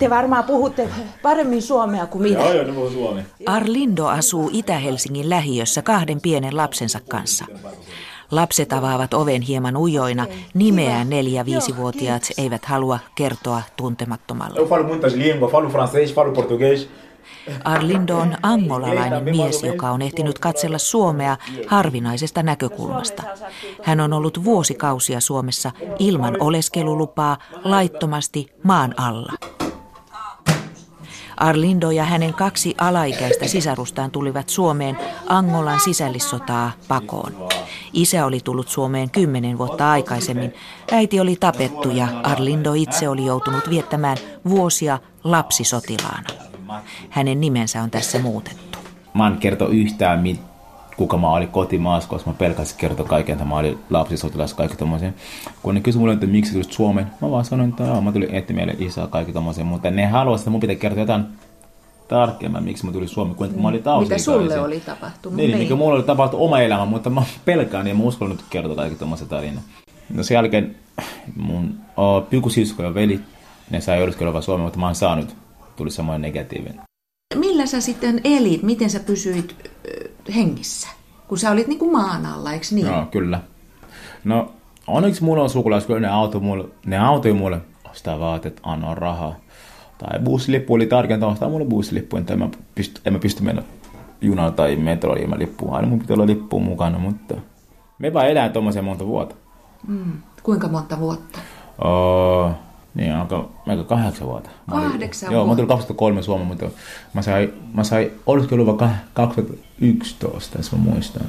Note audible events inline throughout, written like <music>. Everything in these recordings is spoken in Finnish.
Te varmaan puhutte paremmin suomea kuin minä. Joo, joo, ne puhuu suomi. Arlindo asuu Itä-Helsingin lähiössä kahden pienen lapsensa kanssa. Lapset avaavat oven hieman ujoina. Nimeään neljä-viisivuotiaat eivät halua kertoa tuntemattomalle. Eu falo muitas línguas, falo francês, falo português. Arlindo on <laughs> angolalainen mies, joka on ehtinyt katsella Suomea harvinaisesta näkökulmasta. Hän on ollut vuosikausia Suomessa ilman oleskelulupaa laittomasti maan alla. Arlindo ja hänen kaksi alaikäistä sisarustaan tulivat Suomeen Angolan sisällissotaa pakoon. Isä oli tullut Suomeen kymmenen vuotta aikaisemmin. Äiti oli tapettu ja Arlindo itse oli joutunut viettämään vuosia lapsisotilaana. Hänen nimensä on tässä muutettu. Mä en kerto yhtään, mit, kuka mä olin kotimaassa, koska mä pelkäsin kertoa kaiken, että mä olin lapsisotilas, kaikki tommosia. Kun ne kysyi mulle, että miksi tulit Suomeen, mä vaan sanoin, että joo, mä tulin etsiä meille isää, kaikki tommosia. Mutta ne haluaisivat, että mun pitää kertoa jotain tarkemmin, miksi mä tulin Suomeen, kun mä olin tausta. Mitä sulle oli tapahtunut? Niin, niin. mikä mulla oli tapahtunut oma elämä, mutta mä pelkään ja mä uskon nyt kertoa kaikki tommosia tarinaa. No sen jälkeen mun oh, pikkusisko ja veli, ne sai oleskelua Suomeen, mutta mä oon saanut, tuli samoin negatiivinen. Millä sä sitten elit? Miten sä pysyit hengissä? Kun sä olit niinku maan alla, eikö niin? Joo, kyllä. No, onneksi mulla on sukulaiset, kun ne auttoi mulle, ne auttoi mulle ostaa vaatteet, annoin rahaa. Tai bussilippu oli tärkeintä ostaa mulle bussilippu, että en mä pysty, en mä pysty mennä junalla tai metrolla ilman lippua. Aina mun pitää olla lippu mukana, mutta me vaan elää tuommoisen monta vuotta. Mm. Kuinka monta vuotta? Oh, niin, aika, aika kahdeksan vuotta. Mä olin- Kahdeksan Joo, mä vuotta. tulin 2003 Suomeen, mutta mä sain, mä sain oleskeluluvan kah- 2011, jos mä muistan.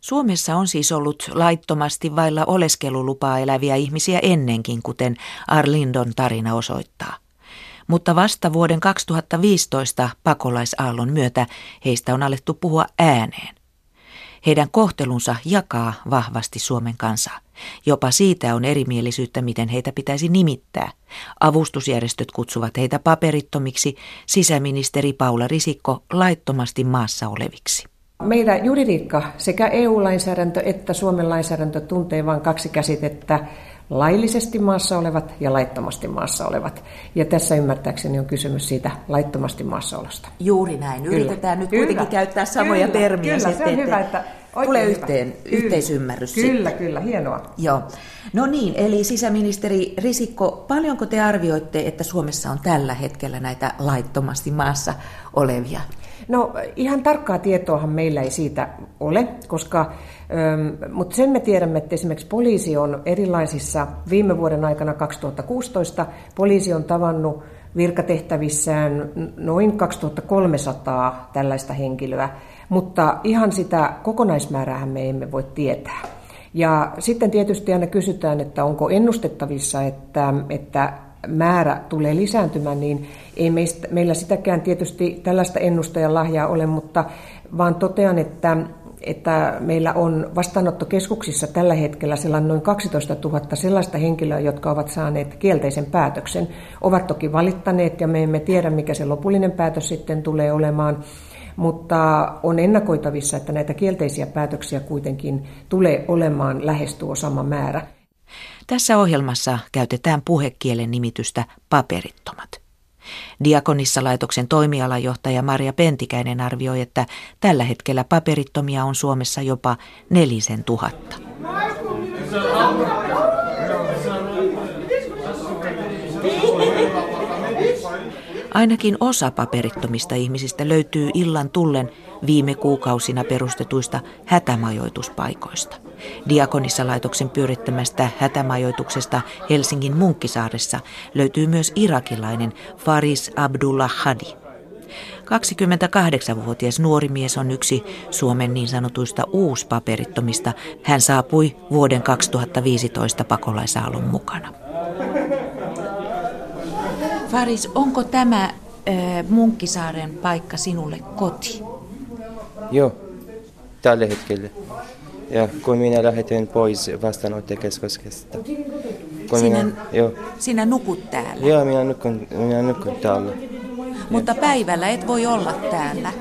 Suomessa on siis ollut laittomasti vailla oleskelulupaa eläviä ihmisiä ennenkin, kuten Arlindon tarina osoittaa. Mutta vasta vuoden 2015 pakolaisaallon myötä heistä on alettu puhua ääneen. Heidän kohtelunsa jakaa vahvasti Suomen kansaa. Jopa siitä on erimielisyyttä, miten heitä pitäisi nimittää. Avustusjärjestöt kutsuvat heitä paperittomiksi, sisäministeri Paula Risikko laittomasti maassa oleviksi. Meidän juridiikka, sekä EU-lainsäädäntö että Suomen lainsäädäntö tuntee vain kaksi käsitettä, laillisesti maassa olevat ja laittomasti maassa olevat. Ja tässä ymmärtääkseni on kysymys siitä laittomasti maassaolosta. Juuri näin. Kyllä. Yritetään nyt Kyllä. kuitenkin käyttää samoja Kyllä, termiä. Kyllä, se on hyvä, että tulee hyvä. yhteen, Kyllä. yhteisymmärrys Kyllä, sitten. kyllä, hienoa. Joo. No niin, eli sisäministeri Risikko, paljonko te arvioitte, että Suomessa on tällä hetkellä näitä laittomasti maassa olevia? No ihan tarkkaa tietoahan meillä ei siitä ole, koska, mutta sen me tiedämme, että esimerkiksi poliisi on erilaisissa, viime vuoden aikana 2016, poliisi on tavannut virkatehtävissään noin 2300 tällaista henkilöä, mutta ihan sitä kokonaismäärää me emme voi tietää. Ja sitten tietysti aina kysytään, että onko ennustettavissa, että, että määrä tulee lisääntymään, niin ei meistä, meillä sitäkään tietysti tällaista ennustajan lahjaa ole, mutta vaan totean, että, että meillä on vastaanottokeskuksissa tällä hetkellä sellainen noin 12 000 sellaista henkilöä, jotka ovat saaneet kielteisen päätöksen. Ovat toki valittaneet ja me emme tiedä, mikä se lopullinen päätös sitten tulee olemaan, mutta on ennakoitavissa, että näitä kielteisiä päätöksiä kuitenkin tulee olemaan lähes tuo sama määrä. Tässä ohjelmassa käytetään puhekielen nimitystä paperittomat. Diakonissa-laitoksen toimialajohtaja Maria Pentikäinen arvioi, että tällä hetkellä paperittomia on Suomessa jopa nelisen tuhatta. Ainakin osa paperittomista ihmisistä löytyy illan tullen viime kuukausina perustetuista hätämajoituspaikoista. Diakonissa-laitoksen pyörittämästä hätämajoituksesta Helsingin Munkkisaaressa löytyy myös irakilainen Faris Abdullah Hadi. 28-vuotias nuori mies on yksi Suomen niin sanotuista uuspaperittomista. Hän saapui vuoden 2015 pakolaisaallon mukana. Faris, onko tämä äh, Munkkisaaren paikka sinulle koti? Joo, tällä hetkellä. Ja kun minä lähdin pois vastaanottokeskuksesta. Kun Sinä- minä, joo, Sinä nukut täällä, joo, minä nukun, minä nukun täällä. mutta päivällä et voi olla täällä.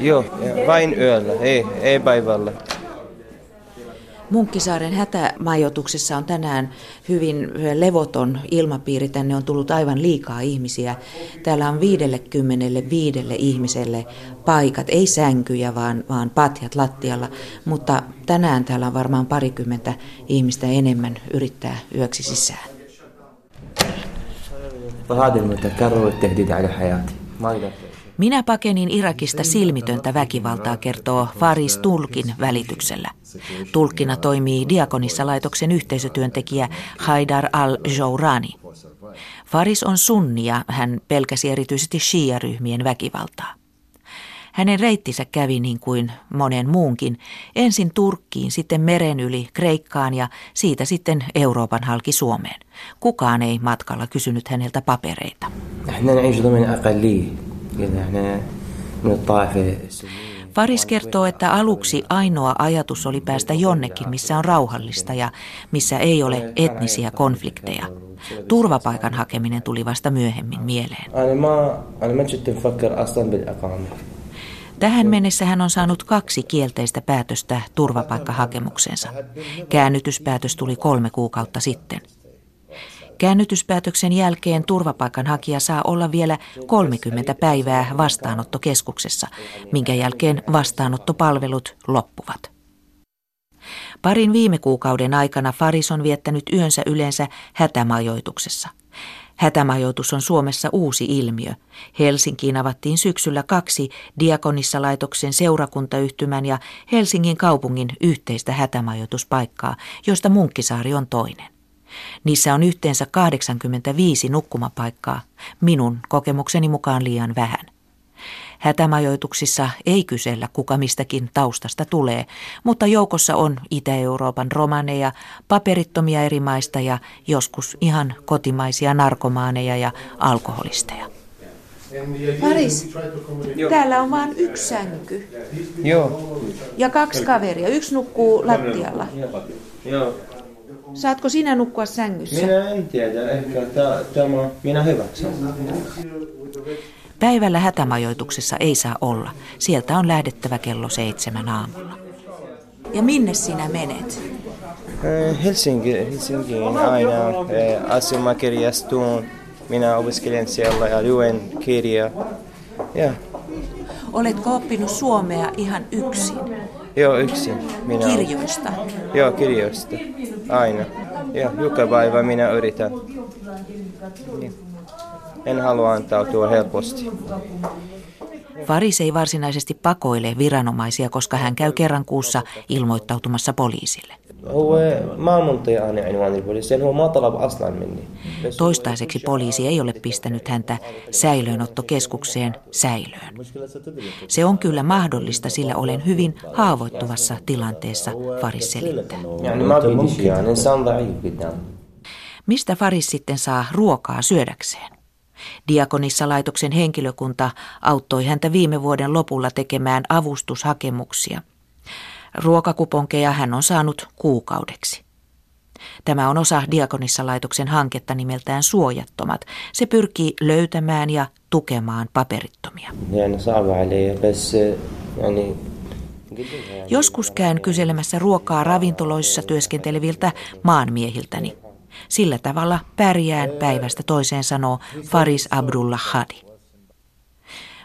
Joo, ja vain yöllä, ei, ei päivällä. Munkkisaaren hätämajoituksessa on tänään hyvin levoton ilmapiiri. Tänne on tullut aivan liikaa ihmisiä. Täällä on 55 ihmiselle paikat, ei sänkyjä, vaan, vaan patjat lattialla. Mutta tänään täällä on varmaan parikymmentä ihmistä enemmän yrittää yöksi sisään. Minä pakenin Irakista silmitöntä väkivaltaa, kertoo Faris Tulkin välityksellä. Tulkkina toimii Diakonissa-laitoksen yhteisötyöntekijä Haidar al-Jourani. Faris on sunni ja hän pelkäsi erityisesti shia-ryhmien väkivaltaa. Hänen reittinsä kävi niin kuin monen muunkin, ensin Turkkiin, sitten meren yli Kreikkaan ja siitä sitten Euroopan halki Suomeen. Kukaan ei matkalla kysynyt häneltä papereita. Faris kertoo, että aluksi ainoa ajatus oli päästä jonnekin, missä on rauhallista ja missä ei ole etnisiä konflikteja. Turvapaikan hakeminen tuli vasta myöhemmin mieleen. Tähän mennessä hän on saanut kaksi kielteistä päätöstä turvapaikkahakemuksensa. Käännytyspäätös tuli kolme kuukautta sitten. Käännytyspäätöksen jälkeen turvapaikanhakija saa olla vielä 30 päivää vastaanottokeskuksessa, minkä jälkeen vastaanottopalvelut loppuvat. Parin viime kuukauden aikana Faris on viettänyt yönsä yleensä hätämajoituksessa. Hätämajoitus on Suomessa uusi ilmiö. Helsinkiin avattiin syksyllä kaksi Diakonissa-laitoksen seurakuntayhtymän ja Helsingin kaupungin yhteistä hätämajoituspaikkaa, josta Munkkisaari on toinen. Niissä on yhteensä 85 nukkumapaikkaa, minun kokemukseni mukaan liian vähän. Hätämajoituksissa ei kysellä, kuka mistäkin taustasta tulee, mutta joukossa on Itä-Euroopan romaneja, paperittomia eri maista ja joskus ihan kotimaisia narkomaaneja ja alkoholisteja. Paris, täällä on vain yksi sänky. Joo. Ja kaksi kaveria. Yksi nukkuu lattialla. Joo. Saatko sinä nukkua sängyssä? Minä en tiedä, ehkä tämä, minä hyväksyn. Päivällä hätämajoituksessa ei saa olla. Sieltä on lähdettävä kello seitsemän aamulla. Ja minne sinä menet? Helsinki, Helsinkiin aina asumakirjastoon. Minä opiskelen siellä ja luen kirjaa. Ja. Oletko oppinut suomea ihan yksin? Joo, yksin. Minä Kirjoista? Joo, kirjoista. Aina. Ja joka päivä minä yritän. Niin. En halua antautua helposti. Faris ei varsinaisesti pakoile viranomaisia, koska hän käy kerran kuussa ilmoittautumassa poliisille. Toistaiseksi poliisi ei ole pistänyt häntä säilöönottokeskukseen säilöön. Se on kyllä mahdollista, sillä olen hyvin haavoittuvassa tilanteessa, Faris selittää. Mistä Faris sitten saa ruokaa syödäkseen? Diakonissa laitoksen henkilökunta auttoi häntä viime vuoden lopulla tekemään avustushakemuksia. Ruokakuponkeja hän on saanut kuukaudeksi. Tämä on osa Diakonissa laitoksen hanketta nimeltään Suojattomat. Se pyrkii löytämään ja tukemaan paperittomia. Joskus käyn kyselemässä ruokaa ravintoloissa työskenteleviltä maanmiehiltäni. Sillä tavalla pärjään päivästä toiseen, sanoo Faris Abdullah Hadi.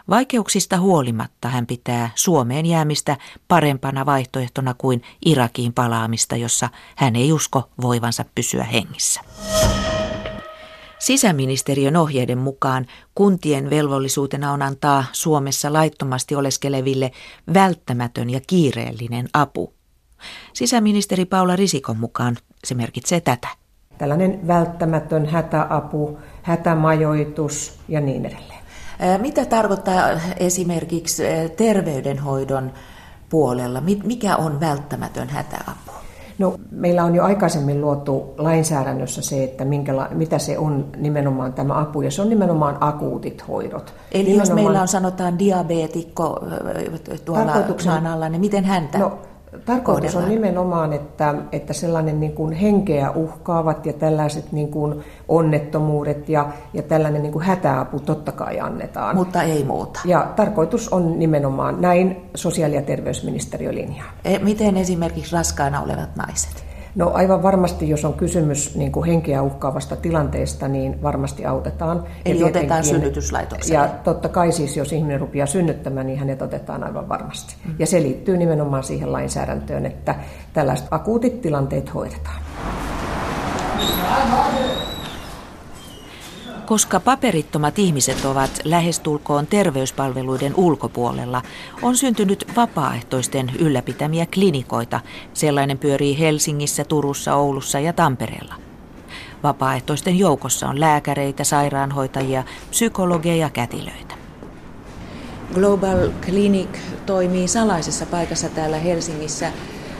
Vaikeuksista huolimatta hän pitää Suomeen jäämistä parempana vaihtoehtona kuin Irakiin palaamista, jossa hän ei usko voivansa pysyä hengissä. Sisäministeriön ohjeiden mukaan kuntien velvollisuutena on antaa Suomessa laittomasti oleskeleville välttämätön ja kiireellinen apu. Sisäministeri Paula Risikon mukaan se merkitsee tätä tällainen välttämätön hätäapu, hätämajoitus ja niin edelleen. Mitä tarkoittaa esimerkiksi terveydenhoidon puolella? Mikä on välttämätön hätäapu? No, meillä on jo aikaisemmin luotu lainsäädännössä se, että minkäla- mitä se on nimenomaan tämä apu, ja se on nimenomaan akuutit hoidot. Eli nimenomaan... jos meillä on sanotaan diabeetikko tuolla maan alla, niin miten häntä? No, Tarkoitus on kohdellaan? nimenomaan, että, että sellainen niin kuin henkeä uhkaavat ja tällaiset niin kuin onnettomuudet ja, ja tällainen niin kuin hätäapu totta kai annetaan. Mutta ei muuta. Ja tarkoitus on nimenomaan näin sosiaali- ja terveysministeriö linjaa. E, Miten esimerkiksi raskaana olevat naiset? No aivan varmasti, jos on kysymys niin kuin henkeä uhkaavasta tilanteesta, niin varmasti autetaan. Ja Eli otetaan tietenkin- synnytyslaitokselle. Ja totta kai siis, jos ihminen rupeaa synnyttämään, niin hänet otetaan aivan varmasti. Mm. Ja se liittyy nimenomaan siihen lainsäädäntöön, että tällaiset akuutit tilanteet hoidetaan. Koska paperittomat ihmiset ovat lähestulkoon terveyspalveluiden ulkopuolella, on syntynyt vapaaehtoisten ylläpitämiä klinikoita. Sellainen pyörii Helsingissä, Turussa, Oulussa ja Tampereella. Vapaaehtoisten joukossa on lääkäreitä, sairaanhoitajia, psykologeja ja kätilöitä. Global Clinic toimii salaisessa paikassa täällä Helsingissä.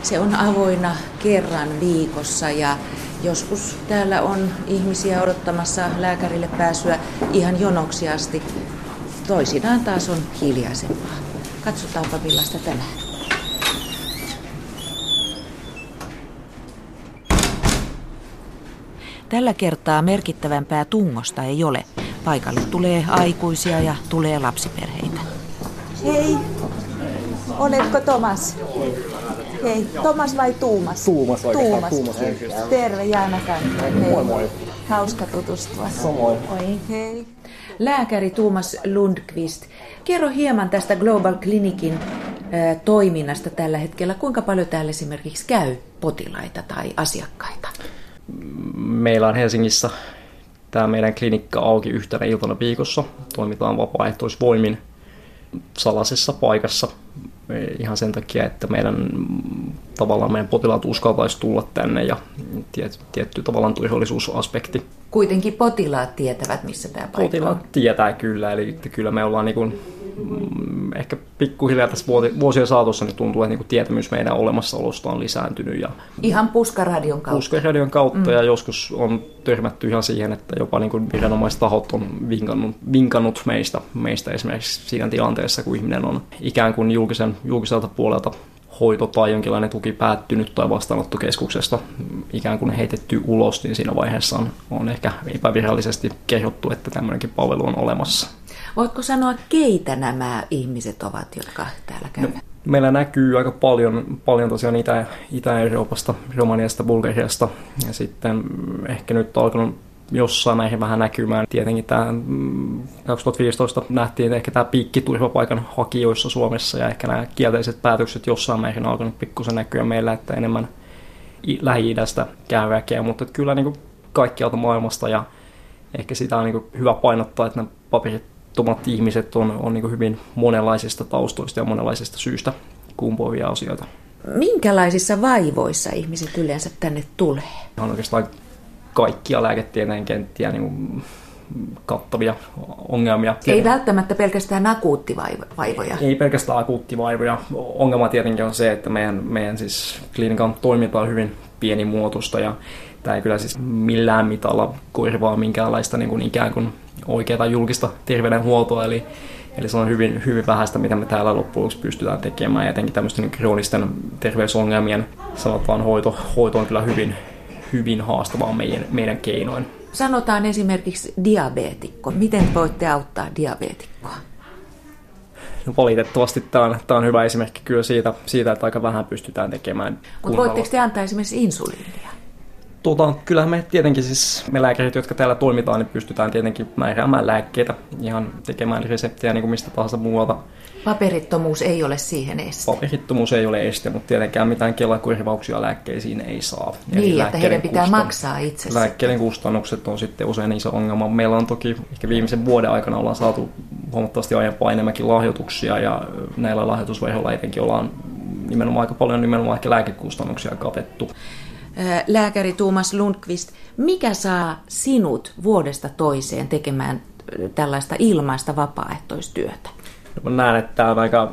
Se on avoinna kerran viikossa ja joskus täällä on ihmisiä odottamassa lääkärille pääsyä ihan jonoksi asti. Toisinaan taas on hiljaisempaa. Katsotaanpa millaista tänään. Tällä kertaa merkittävämpää tungosta ei ole. Paikalle tulee aikuisia ja tulee lapsiperheitä. Hei, oletko Tomas? Hei, Tomas vai Tuumas? Tuumas oikeastaan, Tuumas. Tuumas henkilöstä. Terve, Jaana. Hei. Moi moi. Hauska tutustua. Samoin. Oi, hei. Lääkäri Tuumas Lundqvist, kerro hieman tästä Global Clinicin äh, toiminnasta tällä hetkellä. Kuinka paljon täällä esimerkiksi käy potilaita tai asiakkaita? Meillä on Helsingissä tämä meidän klinikka auki yhtenä iltana viikossa. Toimitaan vapaaehtoisvoimin salaisessa paikassa ihan sen takia, että meidän tavallaan meidän potilaat uskaltaisi tulla tänne ja tiet, tietty tavallaan turvallisuusaspekti. Kuitenkin potilaat tietävät, missä tämä paikka on. Potilaat tietää kyllä, eli kyllä me ollaan niin kuin, ehkä pikkuhiljaa tässä vuosien saatossa niin tuntuu, että niin tietämys meidän olemassaolosta on lisääntynyt ja Ihan puskaradion kautta. Puskaradion kautta mm. ja joskus on törmätty ihan siihen, että jopa niin kuin viranomaistahot on vinkannut, vinkannut meistä, meistä esimerkiksi siinä tilanteessa, kun ihminen on ikään kuin julkisen, julkiselta puolelta hoito tai jonkinlainen tuki päättynyt tai vastaanottokeskuksesta ikään kuin heitetty ulos, niin siinä vaiheessa on, on ehkä epävirallisesti kehottu, että tämmöinenkin palvelu on olemassa. Voitko sanoa, keitä nämä ihmiset ovat, jotka täällä käyvät? No. Meillä näkyy aika paljon, paljon tosiaan Itä, Itä-Euroopasta, Romaniasta, Bulgariasta ja sitten ehkä nyt on alkanut jossain näihin vähän näkymään. Tietenkin tämä 2015 nähtiin ehkä tämä piikki turvapaikan hakijoissa Suomessa ja ehkä nämä kielteiset päätökset jossain määrin on alkanut pikkusen näkyä meillä, että enemmän Lähi-idästä käy väkeä, mutta kyllä niin kuin kaikkialta maailmasta ja ehkä sitä on niin kuin hyvä painottaa, että nämä paperittomat ihmiset on, on niin hyvin monenlaisista taustoista ja monenlaisista syistä kumpuavia asioita. Minkälaisissa vaivoissa ihmiset yleensä tänne tulee? On oikeastaan kaikkia lääketieteen kenttiä niin kattavia ongelmia. Ei välttämättä pelkästään akuuttivaivoja. Ei pelkästään akuuttivaivoja. Ongelma tietenkin on se, että meidän, meidän siis klinikan toiminta on hyvin pienimuotoista ja tämä ei kyllä siis millään mitalla korvaa minkäänlaista niin kuin ikään kuin oikeaa julkista terveydenhuoltoa, eli Eli se on hyvin, hyvin vähäistä, mitä me täällä loppujen pystytään tekemään. Ja etenkin tämmöisten niin kroonisten terveysongelmien sanotaan hoito, hoito on kyllä hyvin, hyvin haastavaa meidän, meidän keinoin. Sanotaan esimerkiksi diabeetikko. Miten voitte auttaa diabeetikkoa? No, valitettavasti tämä on, tämä on hyvä esimerkki kyllä siitä, siitä, että aika vähän pystytään tekemään. Mutta voitteko te antaa esimerkiksi insuliinia? Tuota, kyllähän me tietenkin siis, me lääkärit, jotka täällä toimitaan, niin pystytään tietenkin määräämään lääkkeitä, ihan tekemään reseptejä niin kuin mistä tahansa muualta. Paperittomuus ei ole siihen este. Paperittomuus ei ole este, mutta tietenkään mitään kelakorvauksia lääkkeisiin ei saa. Niin, että heidän pitää kustan... maksaa itse. Lääkkeiden kustannukset on sitten usein iso ongelma. Meillä on toki ehkä viimeisen vuoden aikana ollaan saatu huomattavasti aiempaa enemmänkin lahjoituksia ja näillä lahjoitusvaiheilla etenkin ollaan nimenomaan aika paljon nimenomaan ehkä lääkekustannuksia katettu. Lääkäri Tuomas Lundqvist, mikä saa sinut vuodesta toiseen tekemään tällaista ilmaista vapaaehtoistyötä? Mä näen, että tämä on aika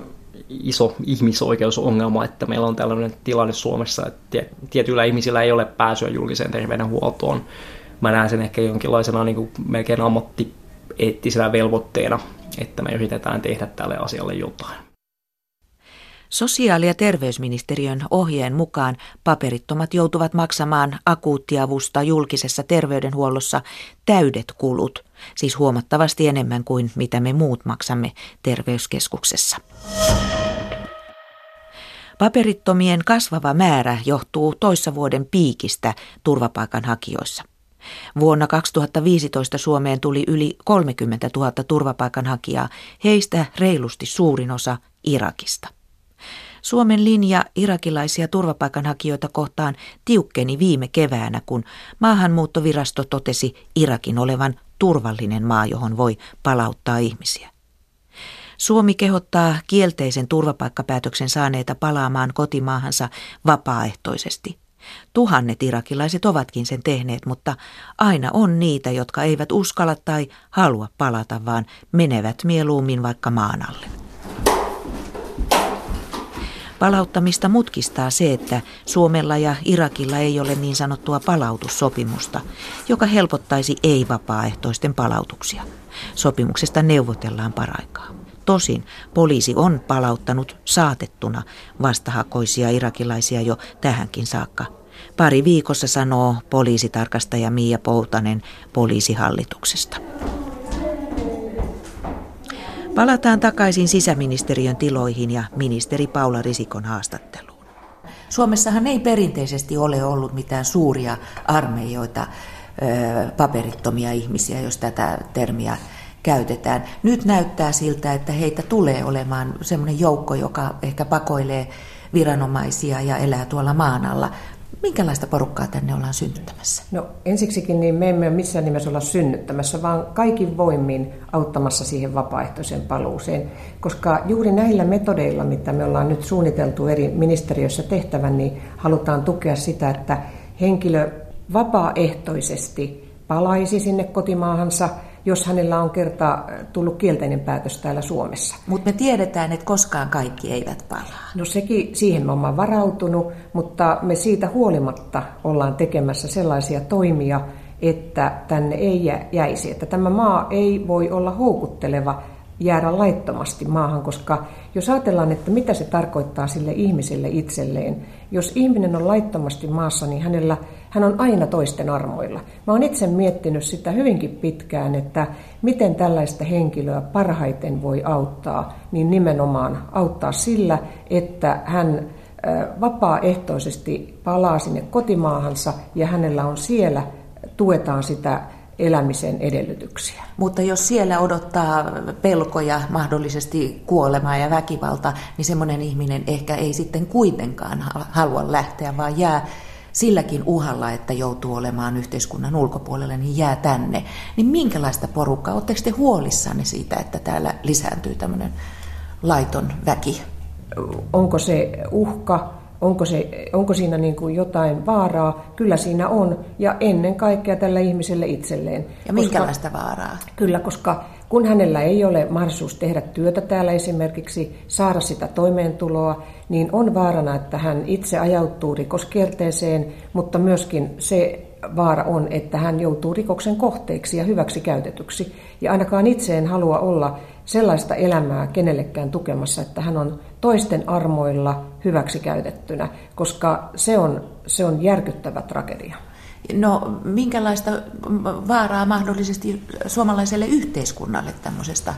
iso ihmisoikeusongelma, että meillä on tällainen tilanne Suomessa, että tietyillä ihmisillä ei ole pääsyä julkiseen terveydenhuoltoon. Mä näen sen ehkä jonkinlaisena niin kuin melkein ammattieettisenä velvoitteena, että me yritetään tehdä tälle asialle jotain. Sosiaali- ja terveysministeriön ohjeen mukaan paperittomat joutuvat maksamaan akuuttiavusta julkisessa terveydenhuollossa täydet kulut, siis huomattavasti enemmän kuin mitä me muut maksamme terveyskeskuksessa. Paperittomien kasvava määrä johtuu toissa vuoden piikistä turvapaikanhakijoissa. Vuonna 2015 Suomeen tuli yli 30 000 turvapaikanhakijaa, heistä reilusti suurin osa Irakista. Suomen linja irakilaisia turvapaikanhakijoita kohtaan tiukkeni viime keväänä, kun maahanmuuttovirasto totesi Irakin olevan turvallinen maa, johon voi palauttaa ihmisiä. Suomi kehottaa kielteisen turvapaikkapäätöksen saaneita palaamaan kotimaahansa vapaaehtoisesti. Tuhannet irakilaiset ovatkin sen tehneet, mutta aina on niitä, jotka eivät uskalla tai halua palata, vaan menevät mieluummin vaikka maan alle. Palauttamista mutkistaa se, että Suomella ja Irakilla ei ole niin sanottua palautussopimusta, joka helpottaisi ei-vapaaehtoisten palautuksia. Sopimuksesta neuvotellaan paraikaa. Tosin poliisi on palauttanut saatettuna vastahakoisia irakilaisia jo tähänkin saakka. Pari viikossa sanoo poliisitarkastaja Miia Poutanen poliisihallituksesta. Palataan takaisin sisäministeriön tiloihin ja ministeri Paula Risikon haastatteluun. Suomessahan ei perinteisesti ole ollut mitään suuria armeijoita, paperittomia ihmisiä, jos tätä termiä käytetään. Nyt näyttää siltä, että heitä tulee olemaan semmoinen joukko, joka ehkä pakoilee viranomaisia ja elää tuolla maan alla. Minkälaista porukkaa tänne ollaan synnyttämässä? No ensiksikin niin me emme missään nimessä olla synnyttämässä, vaan kaikin voimin auttamassa siihen vapaaehtoiseen paluuseen. Koska juuri näillä metodeilla, mitä me ollaan nyt suunniteltu eri ministeriöissä tehtävän, niin halutaan tukea sitä, että henkilö vapaaehtoisesti palaisi sinne kotimaahansa – jos hänellä on kerta tullut kielteinen päätös täällä Suomessa. Mutta me tiedetään, että koskaan kaikki eivät palaa. No sekin, siihen me ollaan varautunut, mutta me siitä huolimatta ollaan tekemässä sellaisia toimia, että tänne ei jäisi, että tämä maa ei voi olla houkutteleva jäädä laittomasti maahan, koska jos ajatellaan, että mitä se tarkoittaa sille ihmiselle itselleen, jos ihminen on laittomasti maassa, niin hänellä, hän on aina toisten armoilla. Mä oon itse miettinyt sitä hyvinkin pitkään, että miten tällaista henkilöä parhaiten voi auttaa, niin nimenomaan auttaa sillä, että hän vapaaehtoisesti palaa sinne kotimaahansa ja hänellä on siellä, tuetaan sitä elämisen edellytyksiä. Mutta jos siellä odottaa pelkoja, mahdollisesti kuolemaa ja väkivalta, niin semmoinen ihminen ehkä ei sitten kuitenkaan halua lähteä, vaan jää silläkin uhalla, että joutuu olemaan yhteiskunnan ulkopuolelle, niin jää tänne. Niin minkälaista porukkaa? Oletteko te huolissanne siitä, että täällä lisääntyy tämmöinen laiton väki? Onko se uhka? Onko, se, onko siinä niin kuin jotain vaaraa? Kyllä siinä on, ja ennen kaikkea tällä ihmiselle itselleen. Ja minkälaista koska, vaaraa? Kyllä, koska kun hänellä ei ole mahdollisuus tehdä työtä täällä esimerkiksi, saada sitä toimeentuloa, niin on vaarana, että hän itse ajautuu rikoskierteeseen, mutta myöskin se vaara on, että hän joutuu rikoksen kohteeksi ja hyväksi käytetyksi. Ja ainakaan itse en halua olla sellaista elämää kenellekään tukemassa, että hän on toisten armoilla hyväksi käytettynä, koska se on, se on järkyttävä tragedia. No minkälaista vaaraa mahdollisesti suomalaiselle yhteiskunnalle tämmöisestä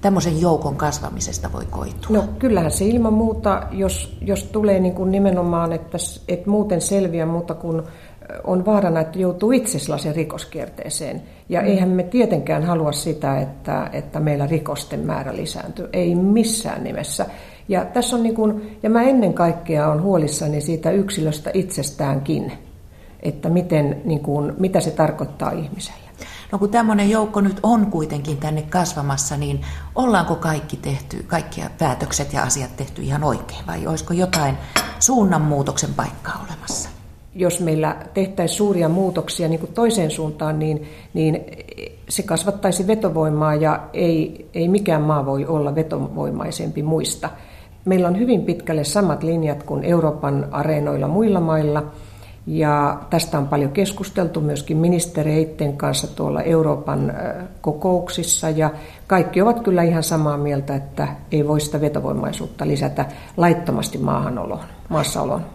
tämmöisen joukon kasvamisesta voi koitua? No kyllähän se ilman muuta, jos, jos tulee niin kuin nimenomaan, että, että muuten selviä muuta kuin on vaarana, että joutuu itse sellaiseen rikoskierteeseen. Ja mm. eihän me tietenkään halua sitä, että, että meillä rikosten määrä lisääntyy. Ei missään nimessä. Ja, tässä on niin kuin, ja mä ennen kaikkea on huolissani siitä yksilöstä itsestäänkin, että miten, niin kuin, mitä se tarkoittaa ihmiselle. No kun tämmöinen joukko nyt on kuitenkin tänne kasvamassa, niin ollaanko kaikki tehty, kaikki päätökset ja asiat tehty ihan oikein vai olisiko jotain suunnanmuutoksen paikkaa olemassa? jos meillä tehtäisiin suuria muutoksia niin kuin toiseen suuntaan, niin, niin se kasvattaisi vetovoimaa ja ei, ei mikään maa voi olla vetovoimaisempi muista. Meillä on hyvin pitkälle samat linjat kuin Euroopan areenoilla muilla mailla Ja tästä on paljon keskusteltu myöskin ministereiden kanssa tuolla Euroopan kokouksissa ja kaikki ovat kyllä ihan samaa mieltä, että ei voi sitä vetovoimaisuutta lisätä laittomasti maahanoloon, maassaoloon.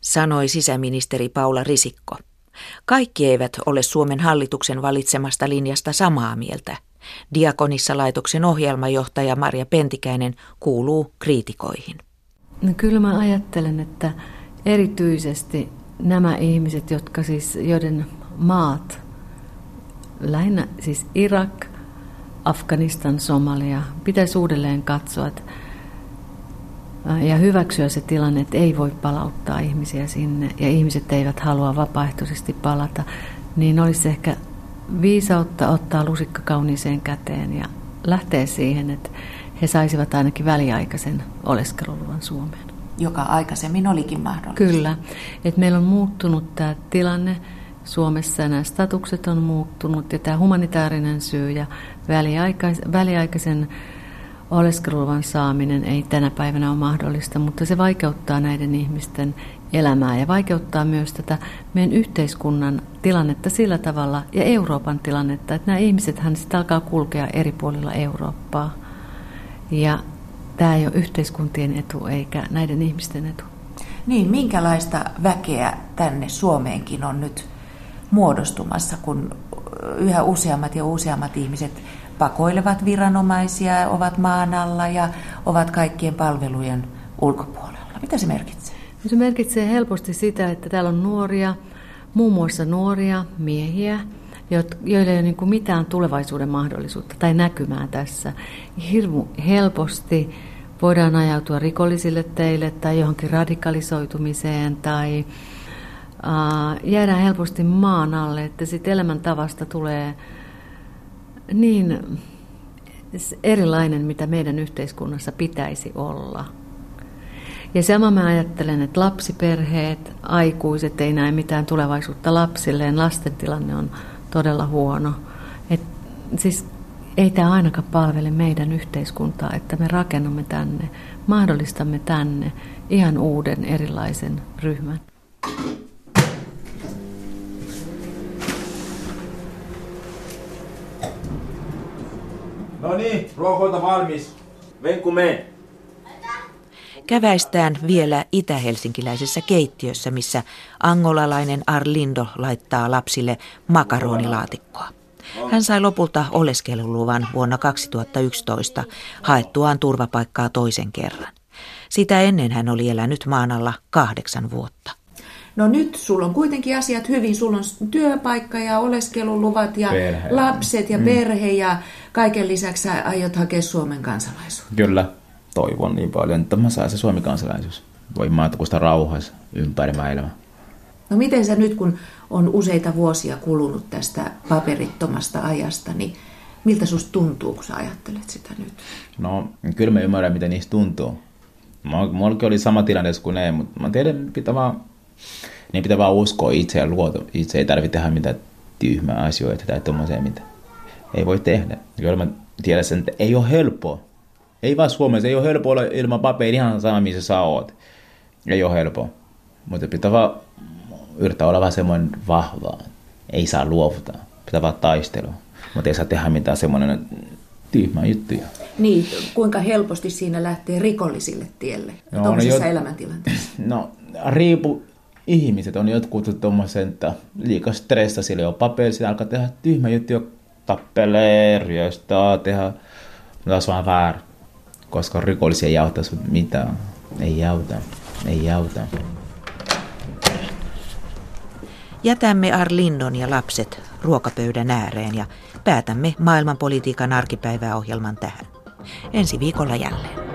Sanoi sisäministeri Paula Risikko. Kaikki eivät ole Suomen hallituksen valitsemasta linjasta samaa mieltä. Diakonissa-laitoksen ohjelmajohtaja Maria Pentikäinen kuuluu kriitikoihin. No kyllä mä ajattelen, että erityisesti nämä ihmiset, jotka siis, joiden maat, lähinnä siis Irak, Afganistan, Somalia, pitäisi uudelleen katsoa että, ja hyväksyä se tilanne, että ei voi palauttaa ihmisiä sinne ja ihmiset eivät halua vapaaehtoisesti palata, niin olisi ehkä viisautta ottaa lusikka kauniiseen käteen ja lähteä siihen, että he saisivat ainakin väliaikaisen oleskeluluvan Suomeen. Joka aikaisemmin olikin mahdollista. Kyllä. Et meillä on muuttunut tämä tilanne Suomessa nämä statukset on muuttunut ja tämä humanitaarinen syy ja väliaikais, väliaikaisen oleskeluluvan saaminen ei tänä päivänä ole mahdollista, mutta se vaikeuttaa näiden ihmisten elämää ja vaikeuttaa myös tätä meidän yhteiskunnan tilannetta sillä tavalla ja Euroopan tilannetta, että nämä ihmiset hän sitten alkaa kulkea eri puolilla Eurooppaa. Ja tämä ei ole yhteiskuntien etu eikä näiden ihmisten etu. Niin, minkälaista väkeä tänne Suomeenkin on nyt muodostumassa, kun yhä useammat ja useammat ihmiset pakoilevat viranomaisia, ovat maan alla ja ovat kaikkien palvelujen ulkopuolella. Mitä se merkitsee? Se merkitsee helposti sitä, että täällä on nuoria, muun muassa nuoria miehiä, joilla ei ole niin kuin mitään tulevaisuuden mahdollisuutta tai näkymää tässä. Hirmu helposti voidaan ajautua rikollisille teille tai johonkin radikalisoitumiseen tai uh, jäädään helposti maan alle, että sitten elämäntavasta tulee niin erilainen, mitä meidän yhteiskunnassa pitäisi olla. Ja sama mä ajattelen, että lapsiperheet, aikuiset ei näe mitään tulevaisuutta lapsilleen. Lasten tilanne on todella huono. Et, siis ei tämä ainakaan palvele meidän yhteiskuntaa, että me rakennamme tänne, mahdollistamme tänne ihan uuden erilaisen ryhmän. No niin, ruokoilta valmis. Venku me. Käväistään vielä itä-helsinkiläisessä keittiössä, missä angolalainen Arlindo laittaa lapsille makaronilaatikkoa. Hän sai lopulta oleskeluluvan vuonna 2011 haettuaan turvapaikkaa toisen kerran. Sitä ennen hän oli elänyt maan alla kahdeksan vuotta. No nyt sulla on kuitenkin asiat hyvin. Sulla on työpaikka ja oleskeluluvat ja perhe. lapset ja mm. perhe ja kaiken lisäksi aiot hakea Suomen kansalaisuutta. Kyllä, toivon niin paljon, että mä saan se Suomen kansalaisuus. Voi matkustaa rauhassa ympäri maailmaa. No miten sä nyt, kun on useita vuosia kulunut tästä paperittomasta ajasta, niin miltä susta tuntuu, kun sä ajattelet sitä nyt? No, kyllä mä ymmärrän, miten niistä tuntuu. Mulla oli sama tilanne kuin ne, mutta mä tiedän, pitää vaan, niin pitää vaan uskoa itse ja luota. Itse ei tarvitse tehdä mitään tyhmää asioita tai tuommoisia, mitä ei voi tehdä. Kyllä mä tiedän sen, että ei ole helppoa. Ei vaan Suomessa, ei ole helppoa olla ilman paperia ihan sama, missä sä oot. Ei ole helppoa. Mutta pitää vaan yrittää olla vähän semmoinen vahva. Ei saa luovuta. Pitää vaan taistella. Mutta ei saa tehdä mitään semmoinen tyhmä juttuja. Niin, kuinka helposti siinä lähtee rikollisille tielle no, tuollaisessa no, elämäntilanteessa? <laughs> No, riipu ihmiset on jotkut tuommoisen, että liikaa stressa sille on paperi, sitä alkaa tehdä tyhmä juttuja, tappelee, ryöstää, tehdä, mutta se on väärä, koska rikollisia ei auta mitään, ei auta, ei auta. Jätämme Arlindon ja lapset ruokapöydän ääreen ja päätämme maailmanpolitiikan arkipäiväohjelman tähän. Ensi viikolla jälleen.